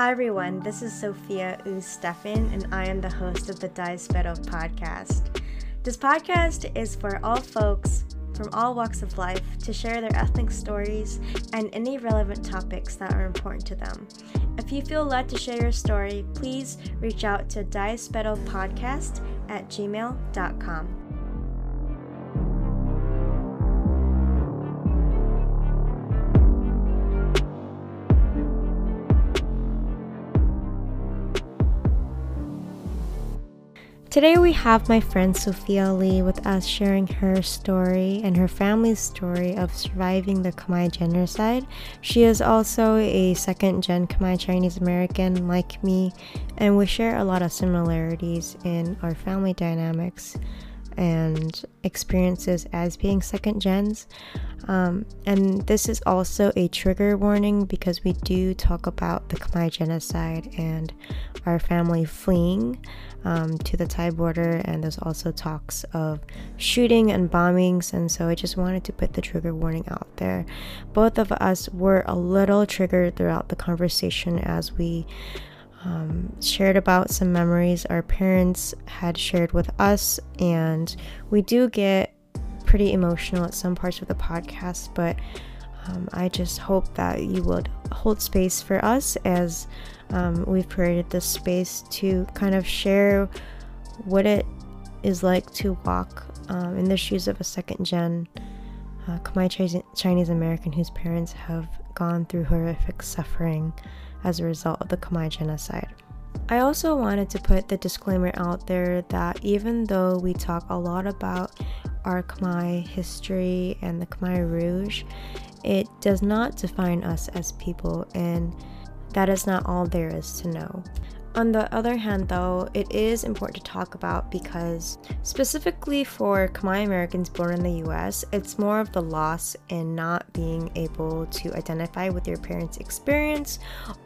Hi everyone, this is Sophia U. Stefan, and I am the host of the Diaspero podcast. This podcast is for all folks from all walks of life to share their ethnic stories and any relevant topics that are important to them. If you feel led to share your story, please reach out to podcast at gmail.com. Today we have my friend Sophia Lee with us sharing her story and her family's story of surviving the Khmer genocide. She is also a second gen Khmer Chinese American like me, and we share a lot of similarities in our family dynamics and experiences as being second gens. Um, and this is also a trigger warning because we do talk about the Khmer genocide and our family fleeing um, to the Thai border, and there's also talks of shooting and bombings. And so I just wanted to put the trigger warning out there. Both of us were a little triggered throughout the conversation as we um, shared about some memories our parents had shared with us, and we do get pretty emotional at some parts of the podcast, but um, I just hope that you would hold space for us as um, we've created this space to kind of share what it is like to walk um, in the shoes of a second gen uh, Khmer Chinese American whose parents have gone through horrific suffering as a result of the Khmer genocide. I also wanted to put the disclaimer out there that even though we talk a lot about our Khmer history and the Khmer Rouge, it does not define us as people, and that is not all there is to know. On the other hand, though, it is important to talk about because, specifically for Khmer Americans born in the US, it's more of the loss in not being able to identify with your parents' experience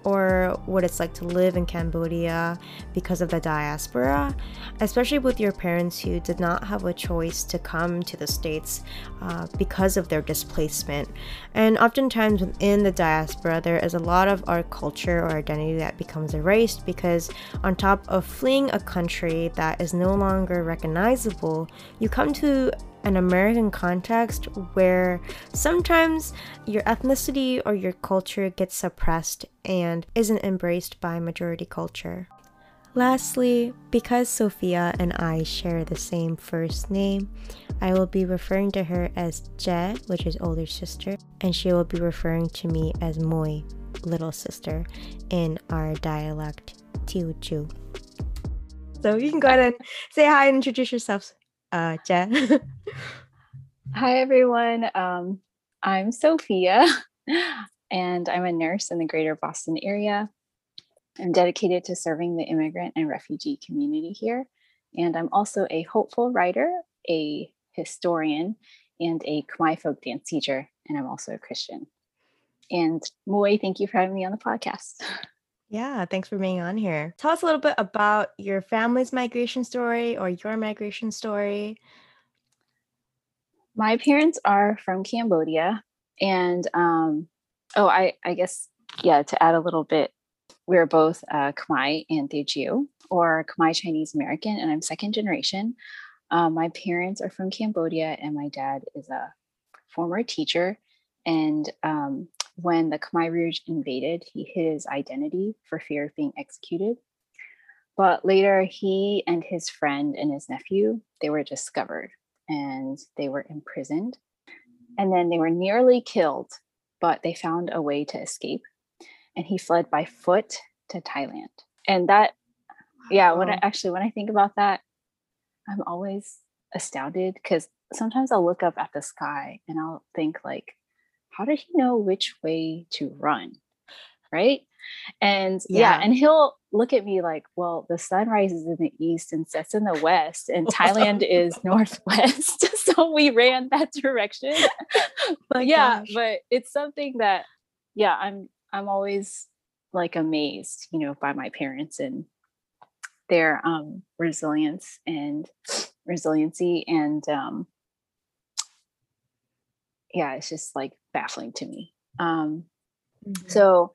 or what it's like to live in Cambodia because of the diaspora, especially with your parents who did not have a choice to come to the States uh, because of their displacement. And oftentimes within the diaspora, there is a lot of our culture or identity that becomes erased because because on top of fleeing a country that is no longer recognizable, you come to an American context where sometimes your ethnicity or your culture gets suppressed and isn't embraced by majority culture. Lastly, because Sophia and I share the same first name, I will be referring to her as Je, which is older sister, and she will be referring to me as Moi, little sister, in our dialect Teochew. So you can go ahead and say hi and introduce yourself, uh, Je. hi, everyone. Um, I'm Sophia, and I'm a nurse in the greater Boston area. I'm dedicated to serving the immigrant and refugee community here. And I'm also a hopeful writer, a historian, and a Khmer folk dance teacher. And I'm also a Christian. And Moi, thank you for having me on the podcast. Yeah, thanks for being on here. Tell us a little bit about your family's migration story or your migration story. My parents are from Cambodia. And um, oh, I, I guess, yeah, to add a little bit, we're both uh, Khmer and Teochew, or Khmer Chinese American, and I'm second generation. Um, my parents are from Cambodia, and my dad is a former teacher. And um, when the Khmer Rouge invaded, he hid his identity for fear of being executed. But later, he and his friend and his nephew, they were discovered and they were imprisoned. And then they were nearly killed, but they found a way to escape. And he fled by foot to Thailand. And that, yeah, when I actually, when I think about that, I'm always astounded because sometimes I'll look up at the sky and I'll think like, how did he know which way to run? Right. And yeah. yeah. and he'll look at me like, well, the sun rises in the east and sets in the west, and Thailand is northwest. so we ran that direction. but yeah, gosh. but it's something that, yeah, I'm I'm always like amazed, you know, by my parents and their um resilience and resiliency and um yeah, it's just like baffling to me. Um, mm-hmm. So,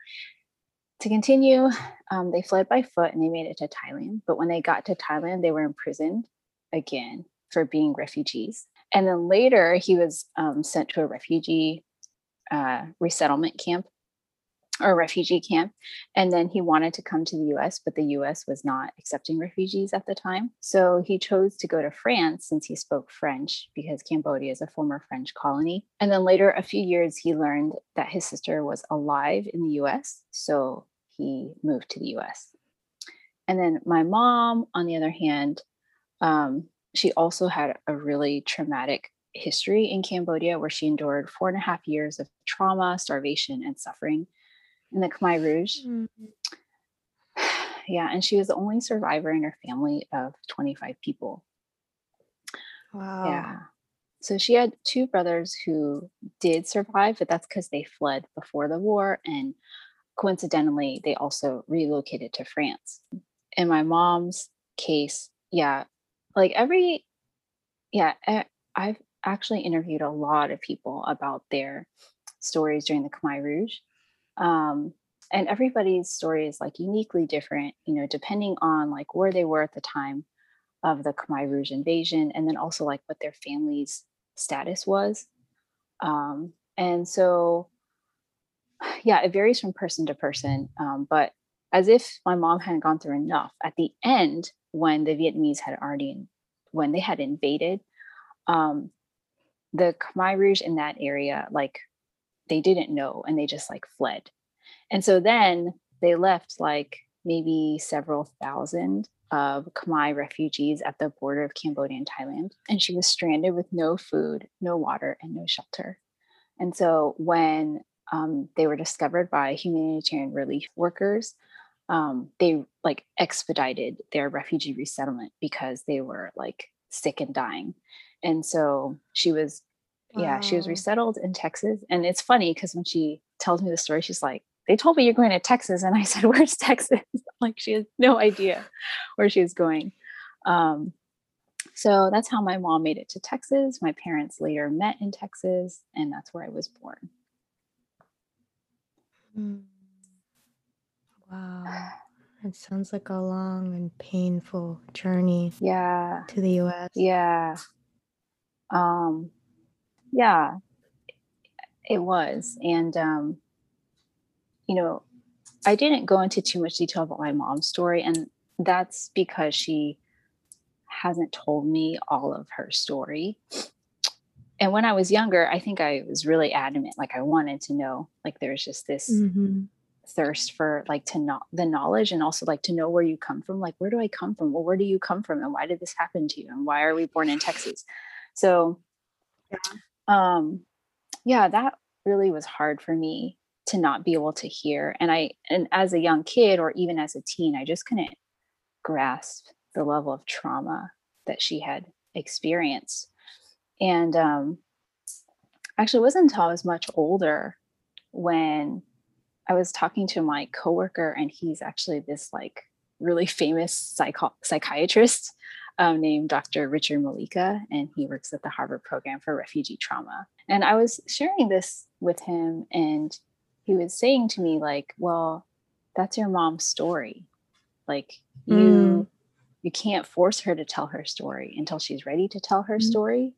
to continue, um, they fled by foot and they made it to Thailand. But when they got to Thailand, they were imprisoned again for being refugees. And then later, he was um, sent to a refugee uh, resettlement camp or refugee camp. And then he wanted to come to the US, but the US was not accepting refugees at the time. So he chose to go to France since he spoke French because Cambodia is a former French colony. And then later, a few years, he learned that his sister was alive in the US. So he moved to the US. And then my mom, on the other hand, um, she also had a really traumatic history in Cambodia where she endured four and a half years of trauma, starvation, and suffering in the Khmer Rouge. Mm-hmm. Yeah, and she was the only survivor in her family of 25 people. Wow. Yeah. So she had two brothers who did survive, but that's because they fled before the war. And coincidentally, they also relocated to France. In my mom's case, yeah, like every, yeah, I've actually interviewed a lot of people about their stories during the Khmer Rouge. Um, and everybody's story is like uniquely different, you know, depending on like where they were at the time of the Khmer Rouge invasion, and then also like what their family's status was. Um, and so, yeah, it varies from person to person. Um, but as if my mom hadn't gone through enough, at the end, when the Vietnamese had already, when they had invaded, um, the Khmer Rouge in that area, like they didn't know and they just like fled. And so then they left like maybe several thousand of Khmer refugees at the border of Cambodia and Thailand. And she was stranded with no food, no water, and no shelter. And so when um, they were discovered by humanitarian relief workers, um, they like expedited their refugee resettlement because they were like sick and dying. And so she was Wow. Yeah, she was resettled in Texas. And it's funny because when she tells me the story, she's like, they told me you're going to Texas. And I said, Where's Texas? like she has no idea where she was going. Um, so that's how my mom made it to Texas. My parents later met in Texas, and that's where I was born. Mm. Wow. It sounds like a long and painful journey. Yeah. To the US. Yeah. Um, yeah, it was. And, um, you know, I didn't go into too much detail about my mom's story. And that's because she hasn't told me all of her story. And when I was younger, I think I was really adamant. Like I wanted to know, like there's just this mm-hmm. thirst for like to know the knowledge and also like to know where you come from. Like, where do I come from? Well, where do you come from? And why did this happen to you? And why are we born in Texas? So yeah um yeah that really was hard for me to not be able to hear and i and as a young kid or even as a teen i just couldn't grasp the level of trauma that she had experienced and um actually it wasn't until i was much older when i was talking to my coworker and he's actually this like really famous psycho- psychiatrist um, named Dr. Richard Mollica, and he works at the Harvard Program for Refugee Trauma. And I was sharing this with him, and he was saying to me, like, well, that's your mom's story. Like, you. Mm. You can't force her to tell her story until she's ready to tell her mm. story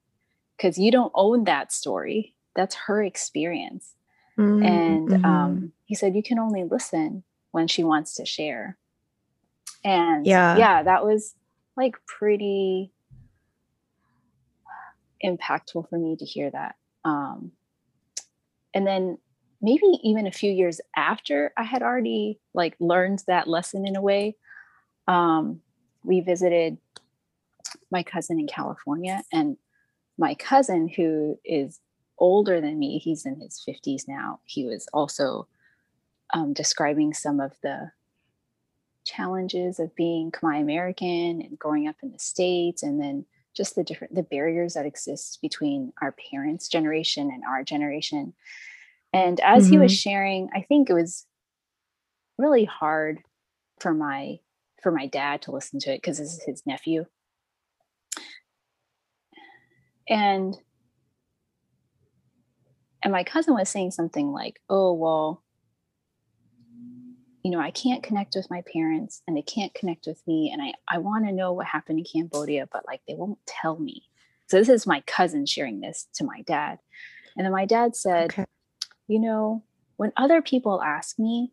because you don't own that story. That's her experience. Mm. And mm-hmm. um, he said, You can only listen when she wants to share. And yeah, yeah, that was like pretty impactful for me to hear that. Um, and then maybe even a few years after I had already like learned that lesson in a way, um, we visited my cousin in California, and my cousin who is older than me, he's in his 50s now. He was also um, describing some of the challenges of being Khmer American and growing up in the States, and then just the different the barriers that exist between our parents' generation and our generation. And as mm-hmm. he was mm-hmm. sharing, I think it was really hard for my for my dad to listen to it because this is his nephew. And and my cousin was saying something like, "Oh, well, you know, I can't connect with my parents and they can't connect with me. And I, I want to know what happened in Cambodia, but like they won't tell me. So this is my cousin sharing this to my dad. And then my dad said, okay. you know, when other people ask me,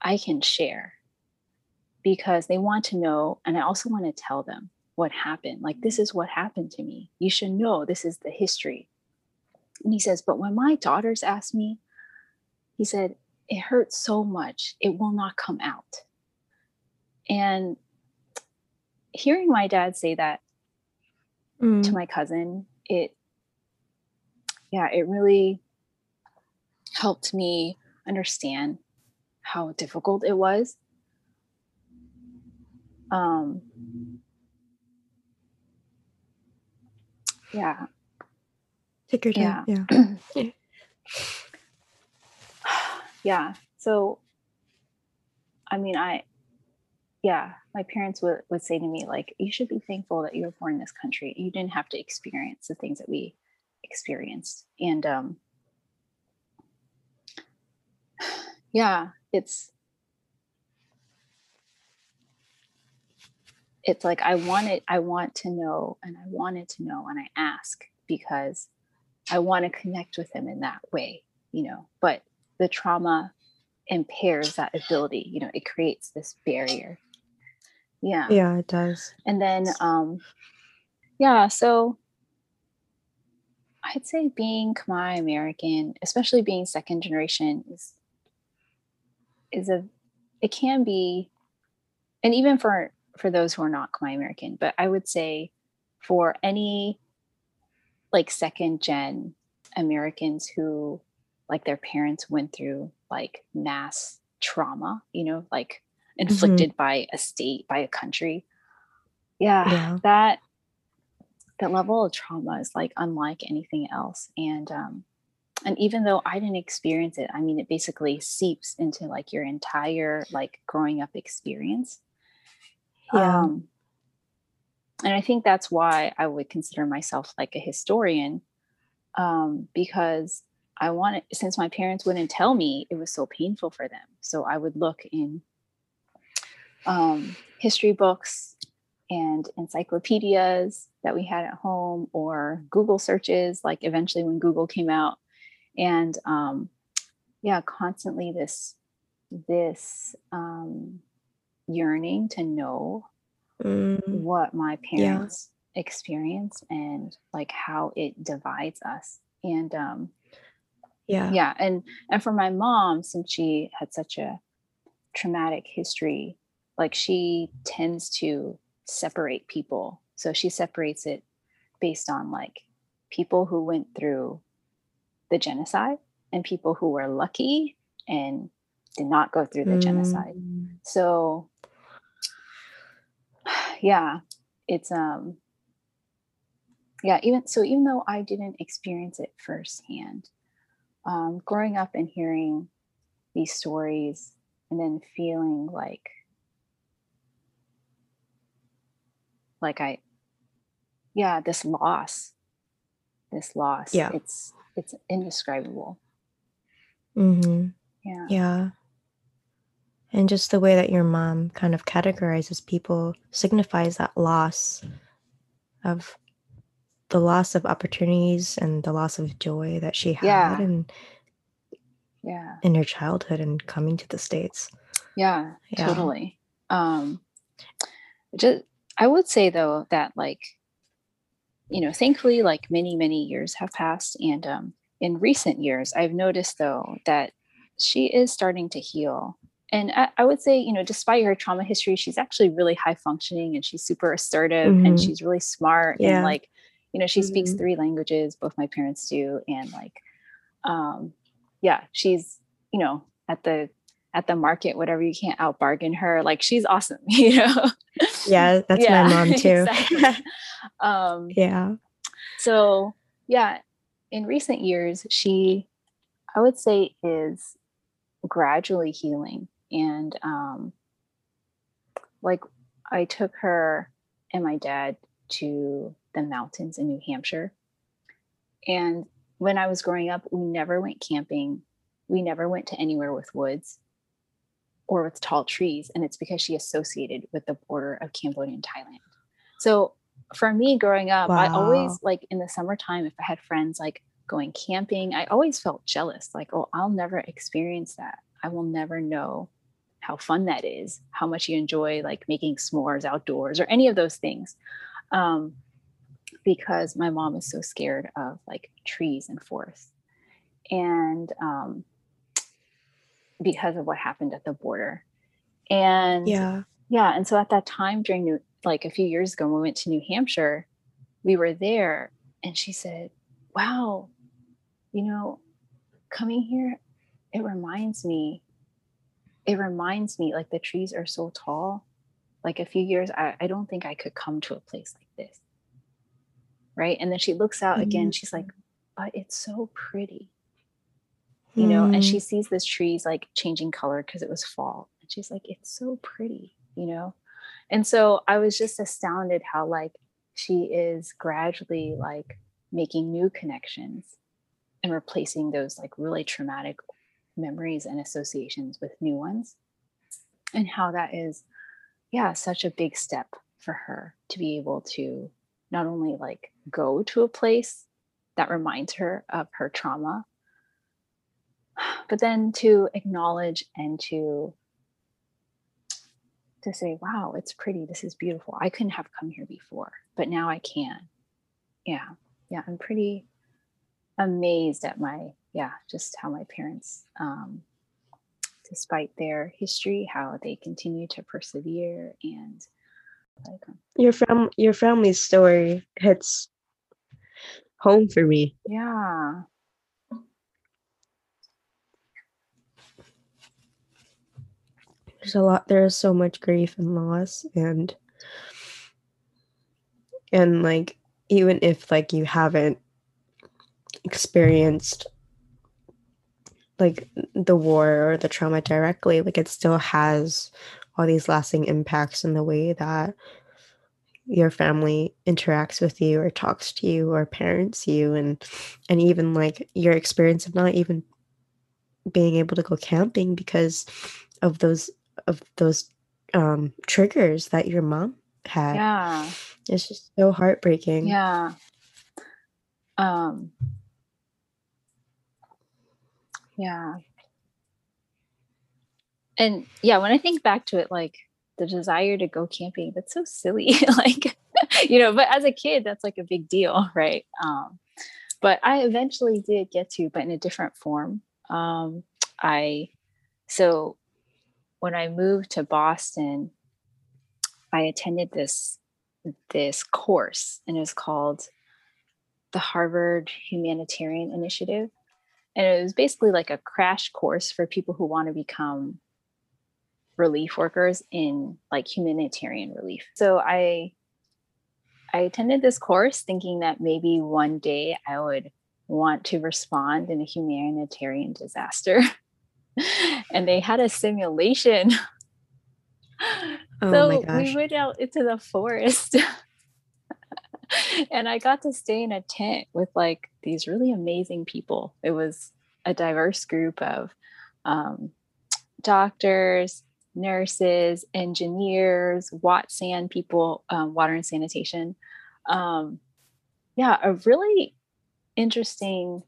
I can share because they want to know. And I also want to tell them what happened. Like, this is what happened to me. You should know this is the history. And he says, but when my daughters ask me, he said, it hurts so much, it will not come out. And hearing my dad say that mm. to my cousin, it, yeah, it really helped me understand how difficult it was. Um, yeah. Take your time. Yeah. Yeah. yeah. So, I mean, I, yeah, my parents would, would say to me, like, you should be thankful that you were born in this country. You didn't have to experience the things that we experienced. And, um, yeah, it's, it's like I wanted, I want to know, and I wanted to know, and I ask because I want to connect with them in that way, you know. But the trauma impairs that ability, you know, it creates this barrier. Yeah. Yeah, it does. And then, um, yeah, so I'd say being Khmer American, especially being second generation, is is a it can be, and even for for those who are not Khmer American, but I would say for any like second gen Americans who like their parents went through like mass trauma, you know, like mm-hmm. inflicted mm-hmm. by a state, by a country. Yeah, yeah, that that level of trauma is like unlike anything else. And um and even though I didn't experience it, I mean it basically seeps into like your entire like growing up experience. Yeah. Um, and I think that's why I would consider myself like a historian, um, because I wanted, since my parents wouldn't tell me, it was so painful for them. So I would look in um, history books and encyclopedias that we had at home or Google searches, like eventually when Google came out. And um, yeah, constantly this, this um, yearning to know mm. what my parents yeah. experienced and like how it divides us and um yeah. Yeah and and for my mom since she had such a traumatic history like she tends to separate people. So she separates it based on like people who went through the genocide and people who were lucky and did not go through the mm. genocide so yeah it's um yeah even so even though i didn't experience it firsthand um, growing up and hearing these stories and then feeling like like i yeah this loss this loss yeah. it's it's indescribable. Mm-hmm. yeah. Yeah. And just the way that your mom kind of categorizes people signifies that loss of the loss of opportunities and the loss of joy that she had yeah. and yeah in her childhood and coming to the states yeah, yeah. totally um just i would say though that like you know thankfully like many many years have passed and um in recent years i've noticed though that she is starting to heal and I, I, would say, you know, despite her trauma history, she's actually really high functioning and she's super assertive mm-hmm. and she's really smart yeah. and like, you know, she mm-hmm. speaks three languages, both my parents do, and like, um, yeah, she's, you know, at the at the market, whatever you can't out bargain her. Like she's awesome, you know. Yeah, that's yeah, my mom too. um, yeah. So yeah, in recent years, she, I would say, is gradually healing and um, like I took her and my dad to the mountains in New Hampshire. And when I was growing up, we never went camping. We never went to anywhere with woods. or with tall trees. And it's because she associated with the border of Cambodia and Thailand. So for me growing up, wow. I always like in the summertime, if I had friends like going camping, I always felt jealous, like, oh, I'll never experience that. I will never know how fun that is, how much you enjoy like making s'mores outdoors or any of those things. Um, because my mom is so scared of like trees and forests. And um, because of what happened at the border. And yeah. Yeah. And so at that time during New, like a few years ago, when we went to New Hampshire, we were there and she said, Wow, you know, coming here, it reminds me, it reminds me like the trees are so tall. Like a few years, I, I don't think I could come to a place like. Right. And then she looks out mm-hmm. again, she's like, but it's so pretty. You know, mm. and she sees this trees like changing color because it was fall. And she's like, it's so pretty, you know? And so I was just astounded how like she is gradually like making new connections and replacing those like really traumatic memories and associations with new ones and how that is yeah such a big step for her to be able to not only like go to a place that reminds her of her trauma but then to acknowledge and to to say wow it's pretty. This is beautiful. I couldn't have come here before but now i can. Yeah. Yeah i'm pretty amazed at my yeah just how my parents um despite their history how they continue to persevere and your fam your family's story hits home for me. Yeah. There's a lot there's so much grief and loss and and like even if like you haven't experienced like the war or the trauma directly like it still has all these lasting impacts in the way that your family interacts with you or talks to you or parents you and and even like your experience of not even being able to go camping because of those of those um triggers that your mom had. Yeah. It's just so heartbreaking. Yeah. Um. Yeah and yeah when i think back to it like the desire to go camping that's so silly like you know but as a kid that's like a big deal right? Um but i eventually did get to but in a different form. Um i so when i moved to boston i attended this this course and it was called the harvard humanitarian initiative. And it was basically like a crash course for people who want to become relief workers in like humanitarian relief. So i i attended this course thinking that maybe one day i would want to respond in a humanitarian disaster. And they had a simulation. Oh so we went out into the forest. And I got to stay in a tent with like these really amazing people. It was a diverse group of um, doctors, nurses, engineers, Watsan people, um, water and sanitation. Um, yeah, a really interesting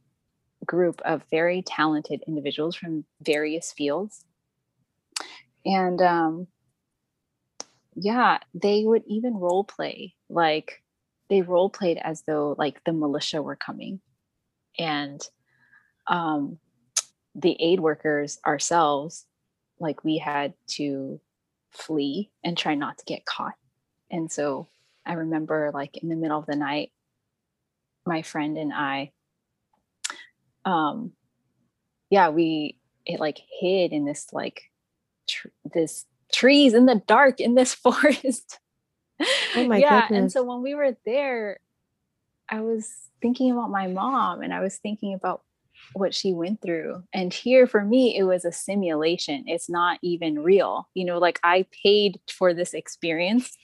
group of very talented individuals from various fields. And um, yeah, they would even role play like they role played as though like the militia were coming and um the aid workers ourselves like we had to flee and try not to get caught and so i remember like in the middle of the night my friend and i um yeah we it like hid in this like tr- this trees in the dark in this forest Oh my yeah. Goodness. And so when we were there, I was thinking about my mom and I was thinking about what she went through. And here for me, it was a simulation. It's not even real. You know, like I paid for this experience.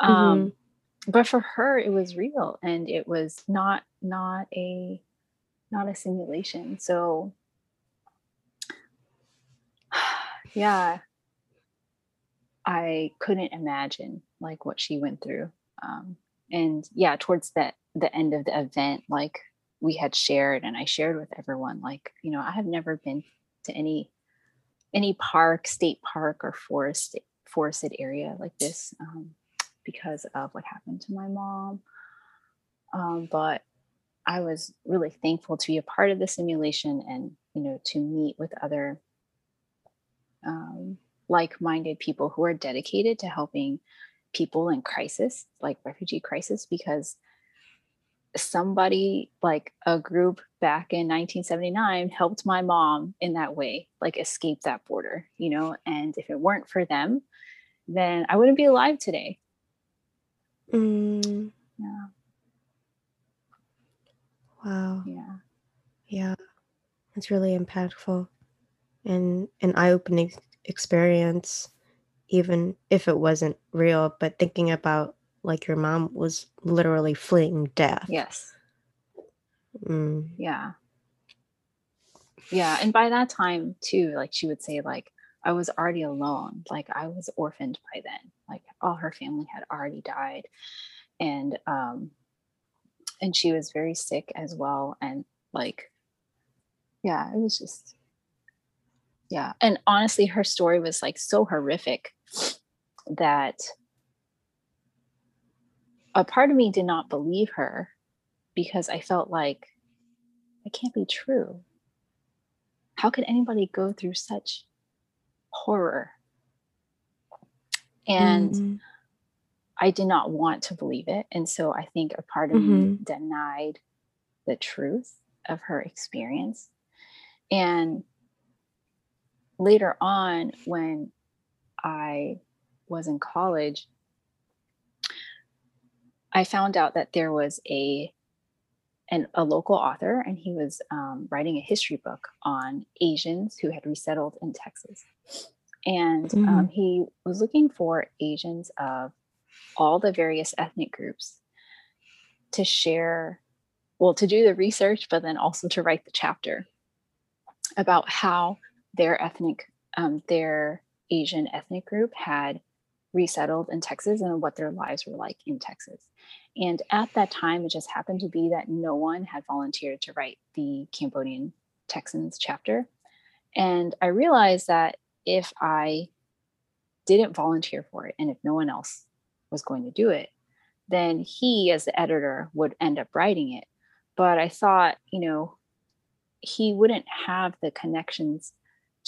Um, mm-hmm. but for her, it was real and it was not not a not a simulation. So yeah i couldn't imagine like what she went through um, and yeah towards the the end of the event like we had shared and i shared with everyone like you know i have never been to any any park state park or forest forested area like this um, because of what happened to my mom. Um, but i was really thankful to be a part of the simulation and you know to meet with other um, like-minded people who are dedicated to helping people in crisis like refugee crisis because somebody like a group back in 1979 helped my mom in that way like escape that border you know and if it weren't for them then i wouldn't be alive today Mm, yeah wow. yeah Yeah. It's really impactful and an eye-opening experience, even if it wasn't real, but thinking about like your mom was literally fleeing death. yes. Mm, yeah. Yeah and by that time too like she would say like i was already alone like i was orphaned by then like all her family had already died. And um and she was very sick as well and like yeah it was just yeah and honestly her story was like so horrific that a part of me did not believe her because i felt like it can't be true how could anybody go through such horror and mm, I did not want to believe it. And so I think a part of me denied the truth of her experience. And later on, when I was in college, I found out that there was a an, a local author, and he was um, writing a history book on Asians who had resettled in Texas. And um, he was looking for Asians of all the various ethnic groups to share, well, to do the research, but then also to write the chapter about how their ethnic, um, their Asian ethnic group had resettled in Texas and what their lives were like in Texas. And at that time, it just happened to be that no one had volunteered to write the Cambodian Texans chapter. And I realized that if I didn't volunteer for it and if no one else was going to do it, then he, as the editor, would end up writing it. But I thought, you know, he wouldn't have the connections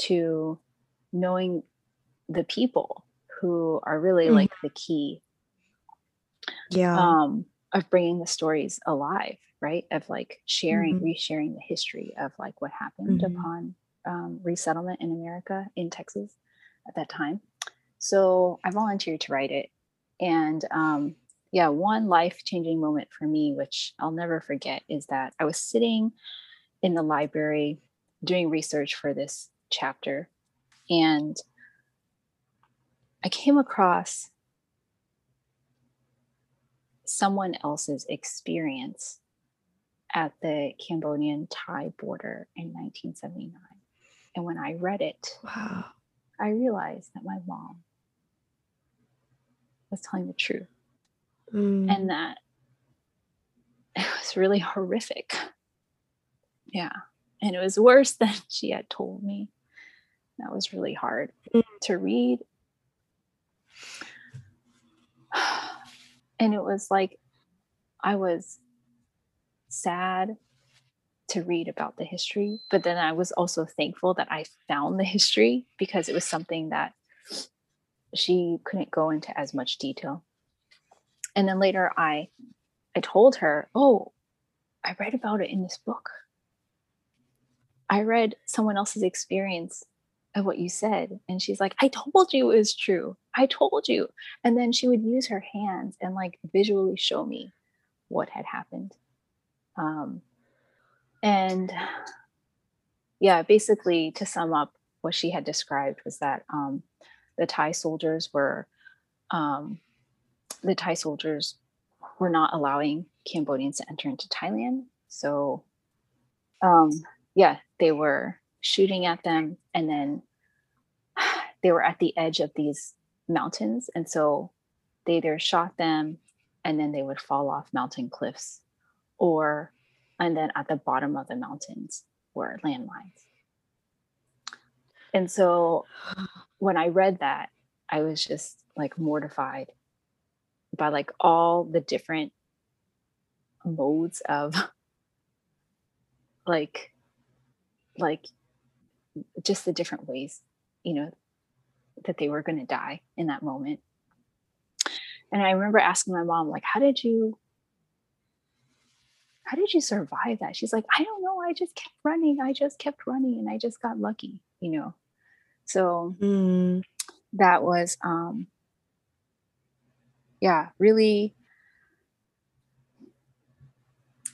to knowing the people who are really Mm. like the key yeah. um, of bringing the stories alive, right? Of like sharing, Mhm. resharing the history of like what happened Mhm. upon um, resettlement in America, in Texas at that time. So I volunteered to write it. And um, yeah, one life changing moment for me, which I'll never forget, is that I was sitting in the library doing research for this chapter. And I came across someone else's experience at the Cambodian Thai border in 1979. And when I read it, wow. I realized that my mom was telling the truth Mm, and that it was really horrific. Yeah. And it was worse than she had told me. That was really hard Mm. to read. And it was like I was sad to read about the history, but then I was also thankful that I found the history because it was something that she couldn't go into as much detail. And then later I I told her, "Oh, I read about it in this book. I read someone else's experience of what you said." And she's like, "I told you it was true. I told you." And then she would use her hands and like visually show me what had happened. Um, and yeah, basically, to sum up, what she had described was that um, the Thai soldiers were um, the Thai soldiers were not allowing Cambodians to enter into Thailand. So, um, yeah, they were shooting at them and then they were at the edge of these mountains and so they either shot them and then they would fall off mountain cliffs or and then at the bottom of the mountains were landmines. And so when i read that i was just like mortified by like all the different modes of like like just the different ways you know that they were going to die in that moment. And i remember asking my mom like how did you how did you survive that? She's like i don't know. I just kept running. I just kept running and i just got lucky you know? So mm. that was um yeah really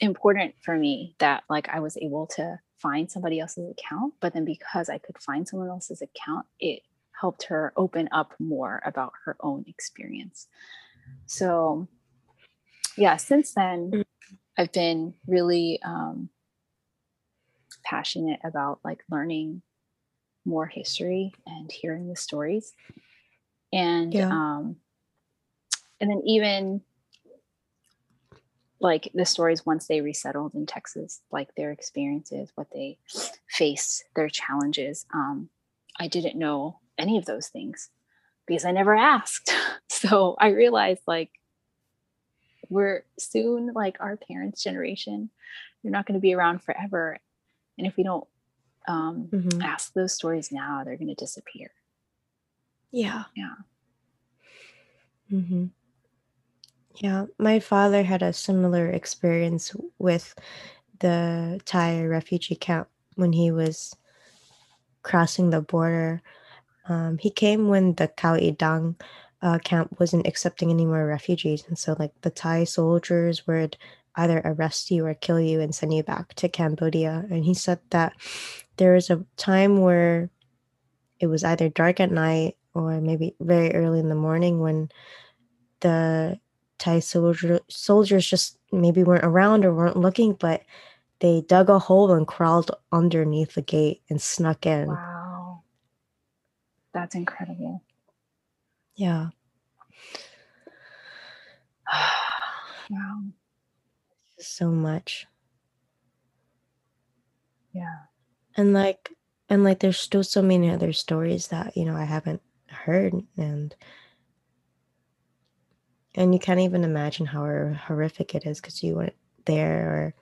important for me that like I was able to find somebody else's account, but then because I could find someone else's account, it helped her open up more about her own experience. So, yeah, since then, mm. I've been really um, passionate about like learning more history and hearing the stories. And yeah. um, and then even like the stories once they resettled in Texas, like their experiences, what they faced, their challenges. Um, I didn't know any of those things because I never asked. So I realized like we're soon like our parents' generation, they're not going to be around forever. And if we don't um, mm-hmm. ask those stories now, they're going to disappear. Yeah. Yeah. Mm-hmm. Yeah, my father had a similar experience with the Thai refugee camp when he was crossing the border. Um, he came when the Khao-I-Dang uh, camp wasn't accepting any more refugees, and so like the Thai soldiers would either arrest you or kill you and send you back to Cambodia. And he said that there was a time where it was either dark at night or maybe very early in the morning when the Thai soldier, soldiers just maybe weren't around or weren't looking, but they dug a hole and crawled underneath the gate and snuck in. Wow. That's incredible. Yeah. wow. So much. Yeah. And like and like there's still so many other stories that, you know, I haven't heard and and you can't even imagine how horrific it is because you weren't there or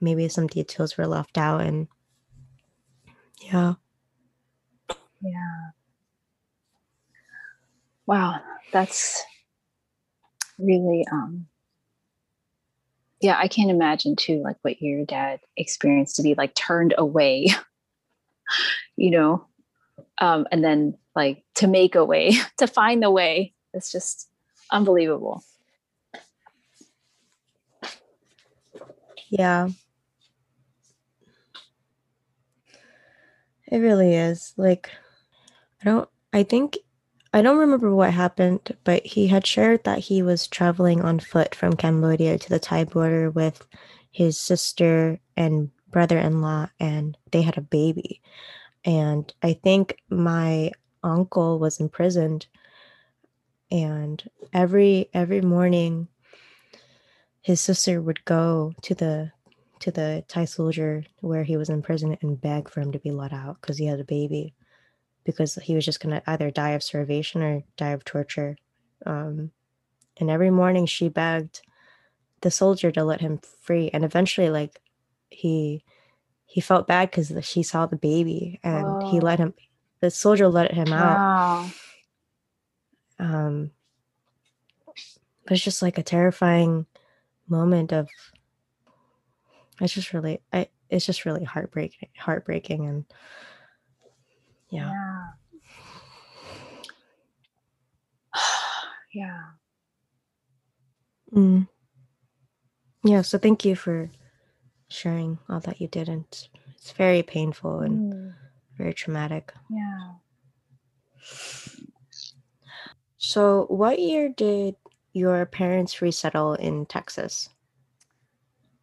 maybe some details were left out and yeah. Yeah. Wow that's really um yeah i can't imagine too like what your dad experienced to be like turned away you know? Um and then like to make a way to find the way. It's just unbelievable. Yeah. It really is. Like, I don't, I think, I don't remember what happened, but he had shared that he was traveling on foot from Cambodia to the Thai border with his sister and brother in law, and they had a baby. And I think my uncle was imprisoned and every every morning his sister would go to the to the Thai soldier where he was in prison and beg for him to be let out because he had a baby because he was just going to either die of starvation or die of torture. Um, and every morning she begged the soldier to let him free and eventually like he he felt bad because she saw the baby and oh. he let him the soldier let him out. Wow um but it's just like a terrifying moment of it's just really I it's just really heartbreaking heartbreaking and yeah yeah, yeah. Mm. yeah so thank you for sharing all that you did and it's, it's very painful and mm. very traumatic yeah so, what year did your parents resettle in Texas?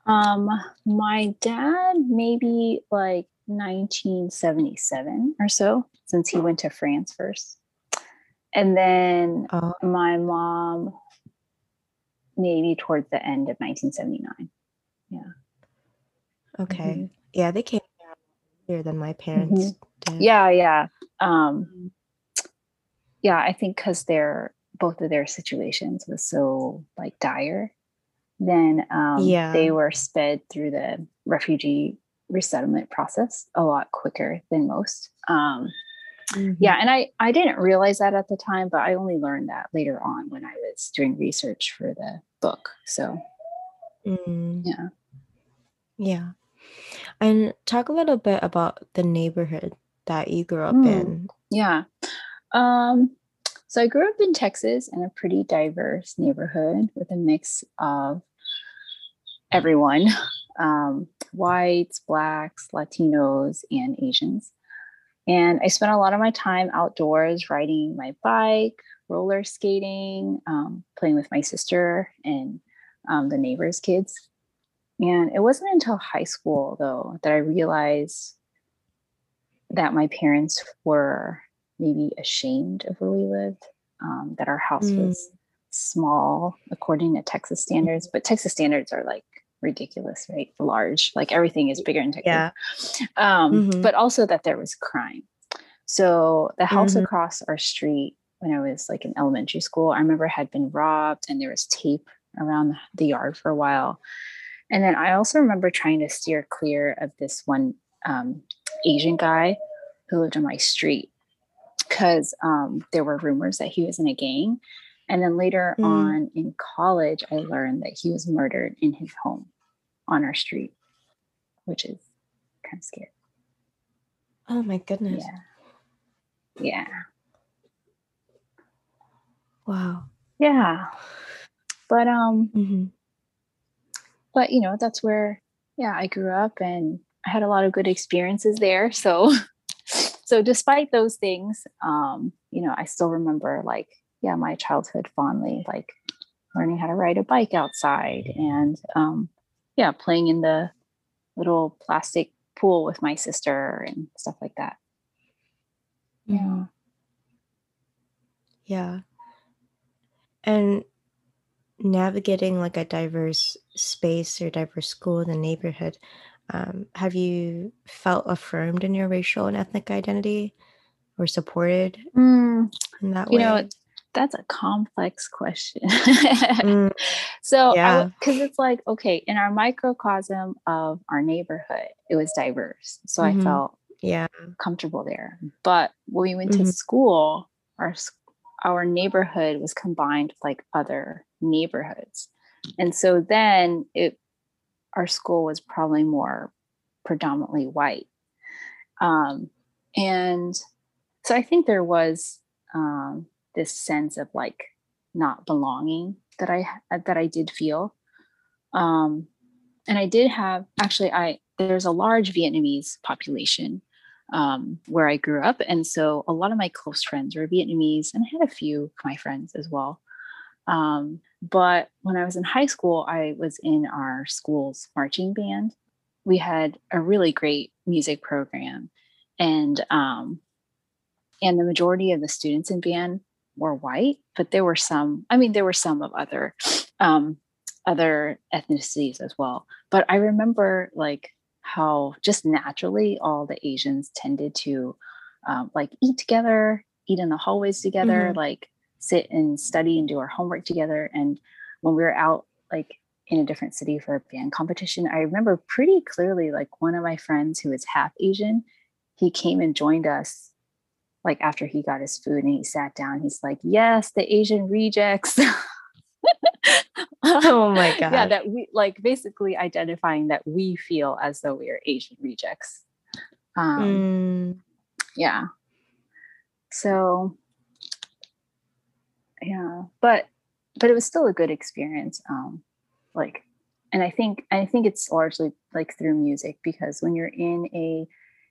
Um, my dad maybe like 1977 or so. since he went to France first. And then Oh, my mom, maybe towards the end of 1979. Yeah. okay. Yeah, they came here than my parents did. Yeah, yeah. Um, yeah, I think because they're both of their situations was so like dire, then um, Yeah. they were sped through the refugee resettlement process a lot quicker than most. Um, Mhm. yeah, and I I didn't realize that at the time, but I only learned that later on when I was doing research for the book. So Mm, yeah. yeah. And talk a little bit about the neighborhood that you grew up Mm. in. Yeah. Um, so I grew up in Texas in a pretty diverse neighborhood with a mix of everyone um, whites, blacks, Latinos, and Asians. And I spent a lot of my time outdoors riding my bike, roller skating, um, playing with my sister and um, the neighbors' kids. And it wasn't until high school, though, that I realized that my parents were maybe ashamed of where we lived, um, that our house Mm. was small according to Texas standards, but Texas standards are like ridiculous, right? Large, like everything is bigger in Texas. Yeah. Um, Mhm. But also that there was crime. So the house Mhm. across our street when I was like in elementary school, I remember had been robbed and there was tape around the yard for a while. And then I also remember trying to steer clear of this one um, Asian guy who lived on my street because um, there were rumors that he was in a gang. And then later Mm. on in college, I learned that he was murdered in his home on our street, which is kind of scary. Oh my goodness. Yeah. Yeah. Wow. Yeah. But um hmm but you know, that's where yeah, I grew up and I had a lot of good experiences there. So so despite those things, um, you know, I still remember like yeah, my childhood fondly, like learning how to ride a bike outside and um yeah, playing in the little plastic pool with my sister and stuff like that. Yeah. Yeah. And navigating like a diverse space or diverse school in the neighborhood, um, have you felt affirmed in your racial and ethnic identity or supported Mm, in that you way? You know, that's a complex question. Mm, So, Yeah. because it's like, okay, in our microcosm of our neighborhood, it was diverse. So Mhm. I felt yeah. comfortable there. But when we went to Mhm. school, our our neighborhood was combined with like other neighborhoods, and so then it our school was probably more predominantly white, um, and so I think there was um, this sense of like not belonging that I that I did feel, um, and I did have actually I there's a large Vietnamese population um, where I grew up. And so a lot of my close friends were Vietnamese, and I had a few of my friends as well. Um, but when I was in high school, I was in our school's marching band. We had a really great music program, and um, and the majority of the students in band were white, but there were some. I mean, there were some of other um, other ethnicities as well. But I remember like how just naturally all the Asians tended to um, like eat together, eat in the hallways together, Mhm. like sit and study and do our homework together. And when we were out like in a different city for a band competition, I remember pretty clearly like one of my friends who is half Asian, he came and joined us like after he got his food and he sat down. He's like, Yes, the Asian rejects. Oh my god! yeah that we like basically identifying that we feel as though we are asian rejects um Mm, yeah so yeah but but it was still a good experience um like and i think i think it's largely like through music because when you're in a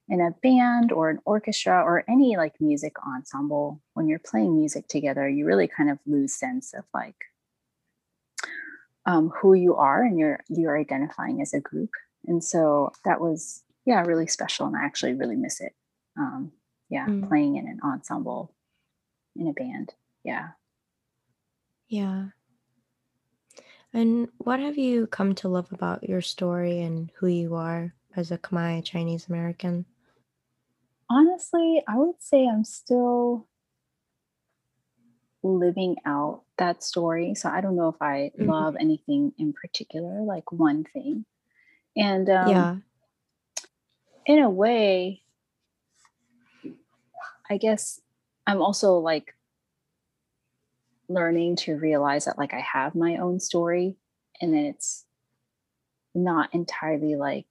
in a band or an orchestra or any like music ensemble when you're playing music together you really kind of lose sense of like um, who you are and you're you're identifying as a group and so that was yeah really special and i actually really miss it um, yeah, mm. playing in an ensemble in a band. Yeah. Yeah. And what have you come to love about your story and who you are as a Khmer Chinese American? Honestly, I would say I'm still living out that story. So I don't know if I mm-hmm. love anything in particular, like one thing. And um, yeah, in a way, I guess I'm also like learning to realize that like I have my own story and then it's not entirely like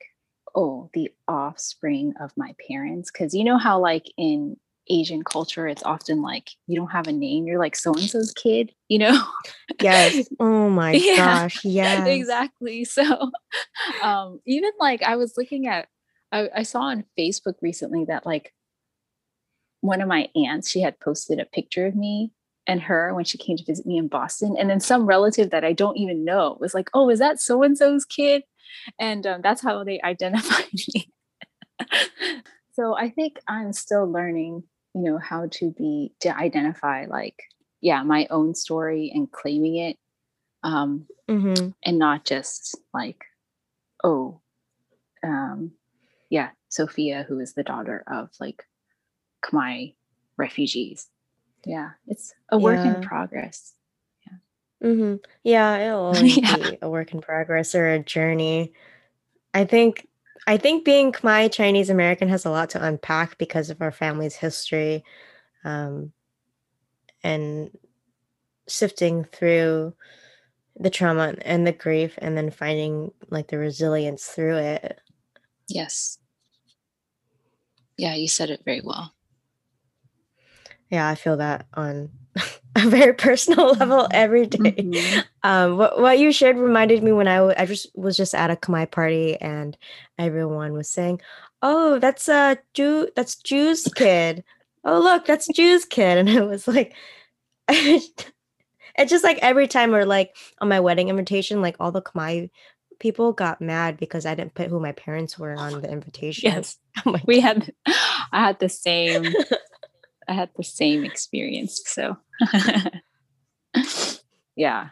oh the offspring of my parents because you know how like in Asian culture, it's often like you don't have a name, you're like so and so's kid, you know? Yes. Oh my yeah, gosh. Yeah. Exactly. So um even like I was looking at I, I saw on Facebook recently that like one of my aunts, she had posted a picture of me and her when she came to visit me in Boston. And then some relative that I don't even know was like, oh, is that so and so's kid? And um, that's how they identified me. so I think I'm still learning you know how to be to identify like yeah my own story and claiming it um mm-hmm. and not just like oh um yeah sophia who is the daughter of like khmer refugees yeah it's a work yeah. in progress yeah mm-hmm. yeah it'll always yeah. be a work in progress or a journey i think I think being Khmer Chinese American has a lot to unpack because of our family's history um, and sifting through the trauma and the grief and then finding like the resilience through it. Yes. Yeah, you said it very well. Yeah, I feel that on a very personal level mm-hmm. every day. Mm-hmm. Um, what, what you shared reminded me when I, w- I just was just at a Khmer party and everyone was saying, "Oh, that's a Jew, that's Jew's kid. Oh, look, that's Jew's kid," and I was like, it's just like every time or like on my wedding invitation, like all the Khmer people got mad because I didn't put who my parents were on the invitation. Yes, oh we had, I had the same I had the same experience. So yeah.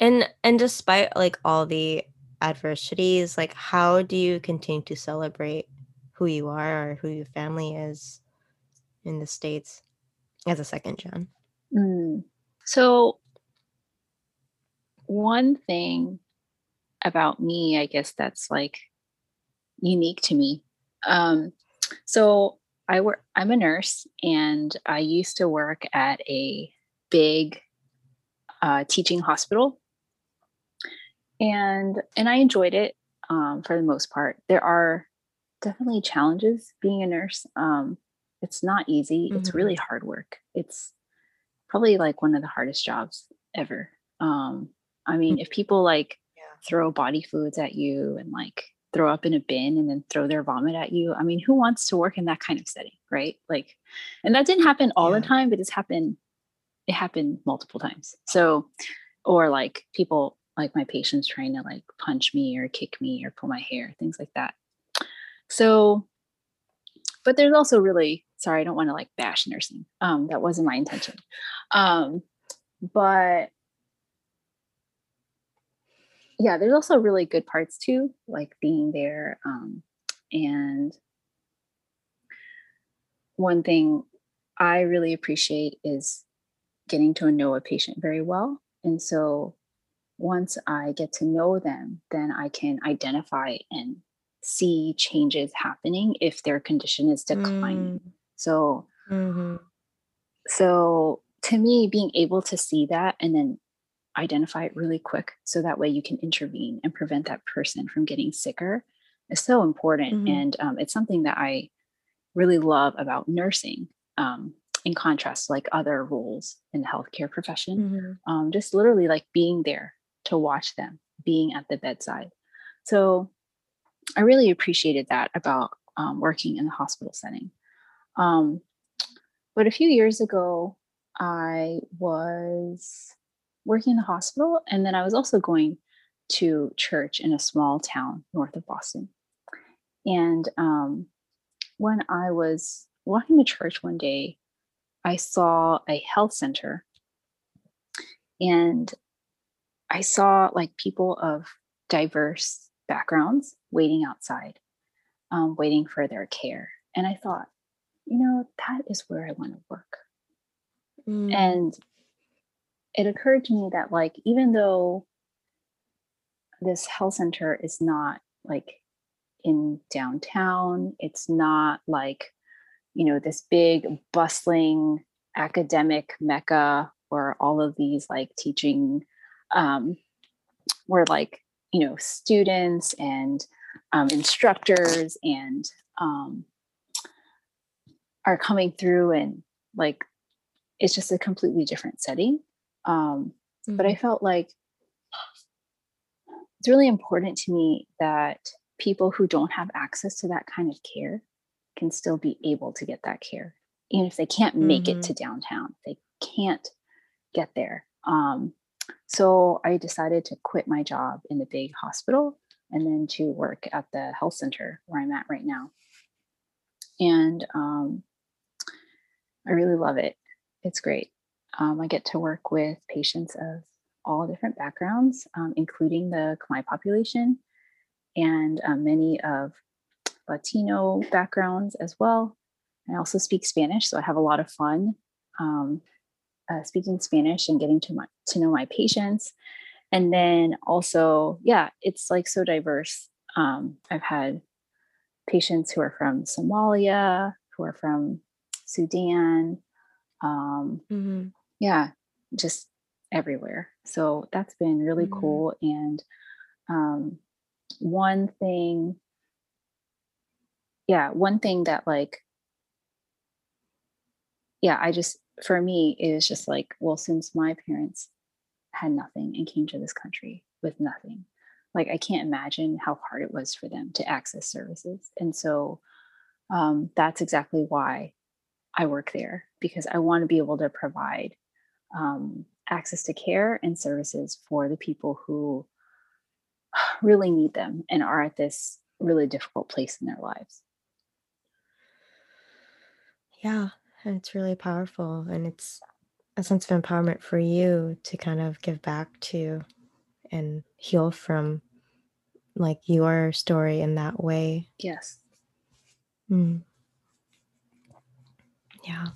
And and despite like all the adversities, like how do you continue to celebrate who you are or who your family is in the States as a second gen? Mm. So one thing about me, I guess that's like unique to me. Um, so I work I'm a nurse and I used to work at a big uh, teaching hospital. And and I enjoyed it um, for the most part. There are definitely challenges being a nurse. Um, it's not easy. Mm-hmm. It's really hard work. It's probably like one of the hardest jobs ever. Um, I mean, mm-hmm. if people like yeah. throw body fluids at you and like throw up in a bin and then throw their vomit at you. I mean, who wants to work in that kind of setting, right? Like, and that didn't happen all yeah. the time, but it's happened, it happened multiple times. So, or like people like my patients trying to like punch me or kick me or pull my hair, things like that. So, but there's also really, sorry, I don't want to like bash nursing. Um, that wasn't my intention. Um, but yeah, there's also really good parts too, like being there. Um, and one thing I really appreciate is getting to know a patient very well. And so once I get to know them, then I can identify and see changes happening if their condition is declining. Mm. So, mm-hmm. so to me, being able to see that and then identify it really quick so that way you can intervene and prevent that person from getting sicker is so important mm-hmm. and um, it's something that i really love about nursing um, in contrast to like other roles in the healthcare profession mm-hmm. um, just literally like being there to watch them being at the bedside so i really appreciated that about um, working in the hospital setting um, but a few years ago i was working in the hospital. And then I was also going to church in a small town north of Boston. And um, when I was walking to church one day, I saw a health center and I saw like people of diverse backgrounds waiting outside, um, waiting for their care. And I thought, you know, that is where I want to work. Mm. And it occurred to me that, like, even though this health center is not like in downtown, it's not like, you know, this big, bustling academic mecca where all of these like teaching um, where like you know students and um, instructors and um, are coming through and like it's just a completely different setting um, mm-hmm. but i mm-hmm. felt like it's really important to me that people who don't have access to that kind of care can still be able to get that care even if they can't make mm-hmm. it to downtown they can't get there um, so I decided to quit my job in the big hospital and then to work at the health center where I'm at right now. And um, I really love it. It's great. Um, I get to work with patients of all different backgrounds, um, including the Khmer population and uh, many of Latino backgrounds as well. I also speak Spanish, so I have a lot of fun um, uh, speaking Spanish and getting to my to know my patients, and then also, yeah, it's like so diverse. Um, I've had patients who are from Somalia, who are from Sudan, um, mm-hmm. Yeah, just everywhere. So that's been really mm-hmm. cool. And um, one thing, yeah, one thing that like, yeah, I just for me, it was just like, well, since my parents had nothing and came to this country with nothing, like I can't imagine how hard it was for them to access services. And so um, that's exactly why I work there because I want to be able to provide um, access to care and services for the people who really need them and are at this really difficult place in their lives. Yeah, and it's really powerful. And it's a sense of empowerment for you to kind of give back to and heal from like your story in that way. Yes. Mm. Yeah.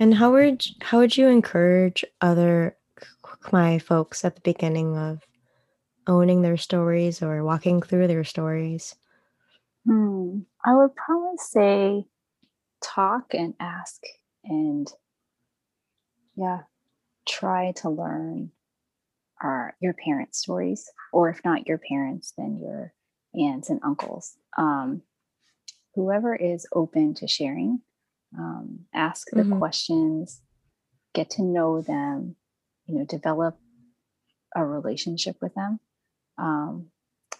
And how would how would you encourage other Khmer folks at the beginning of owning their stories or walking through their stories? Hmm. I would probably say talk and ask and yeah try to learn our your parents stories or if not your parents then your aunts and uncles um, whoever is open to sharing um, ask the mm-hmm. questions get to know them you know develop a relationship with them um,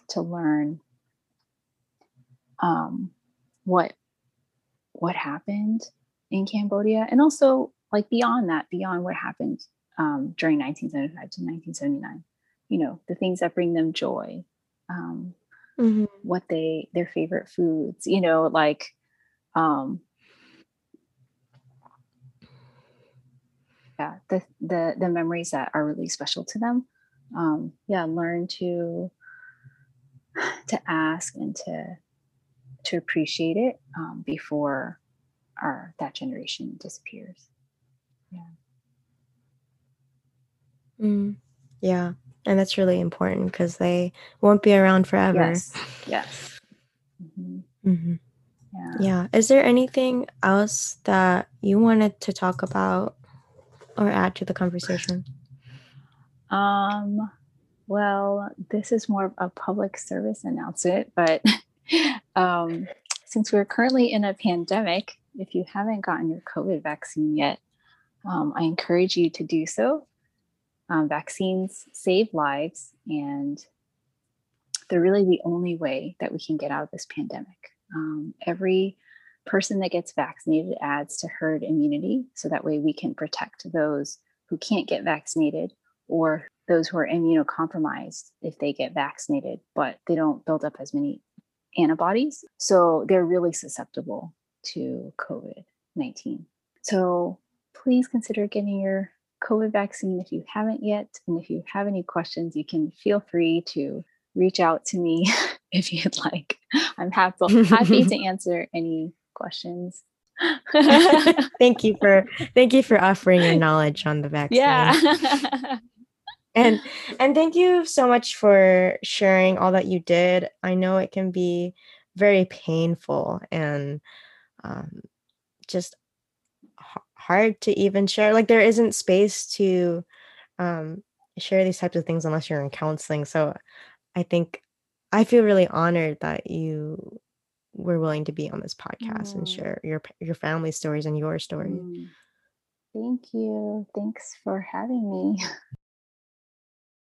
to learn um, what what happened in Cambodia and also like beyond that, beyond what happened um, during 1975 to 1979, you know, the things that bring them joy, um, mm-hmm. what they, their favorite foods, you know, like, um, yeah, the, the, the memories that are really special to them. Um, yeah, learn to, to ask and to to appreciate it um, before our that generation disappears. Yeah. Mm, yeah, and that's really important because they won't be around forever. Yes. Yes. Mm-hmm. Mm-hmm. Yeah. yeah. Is there anything else that you wanted to talk about or add to the conversation? Um. Well, this is more of a public service announcement, but um, since we're currently in a pandemic, if you haven't gotten your COVID vaccine yet, um, I encourage you to do so. Um, vaccines save lives, and they're really the only way that we can get out of this pandemic. Um, every person that gets vaccinated adds to herd immunity, so that way we can protect those who can't get vaccinated or those who are immunocompromised if they get vaccinated, but they don't build up as many antibodies. So they're really susceptible to COVID 19. So please consider getting your COVID vaccine if you haven't yet. And if you have any questions, you can feel free to reach out to me if you'd like. I'm happy, happy to answer any questions. thank you for thank you for offering your knowledge on the vaccine. Yeah. and and thank you so much for sharing all that you did. I know it can be very painful and um, just hard to even share like there isn't space to um, share these types of things unless you're in counseling so i think i feel really honored that you were willing to be on this podcast mm. and share your your family stories and your story mm. thank you thanks for having me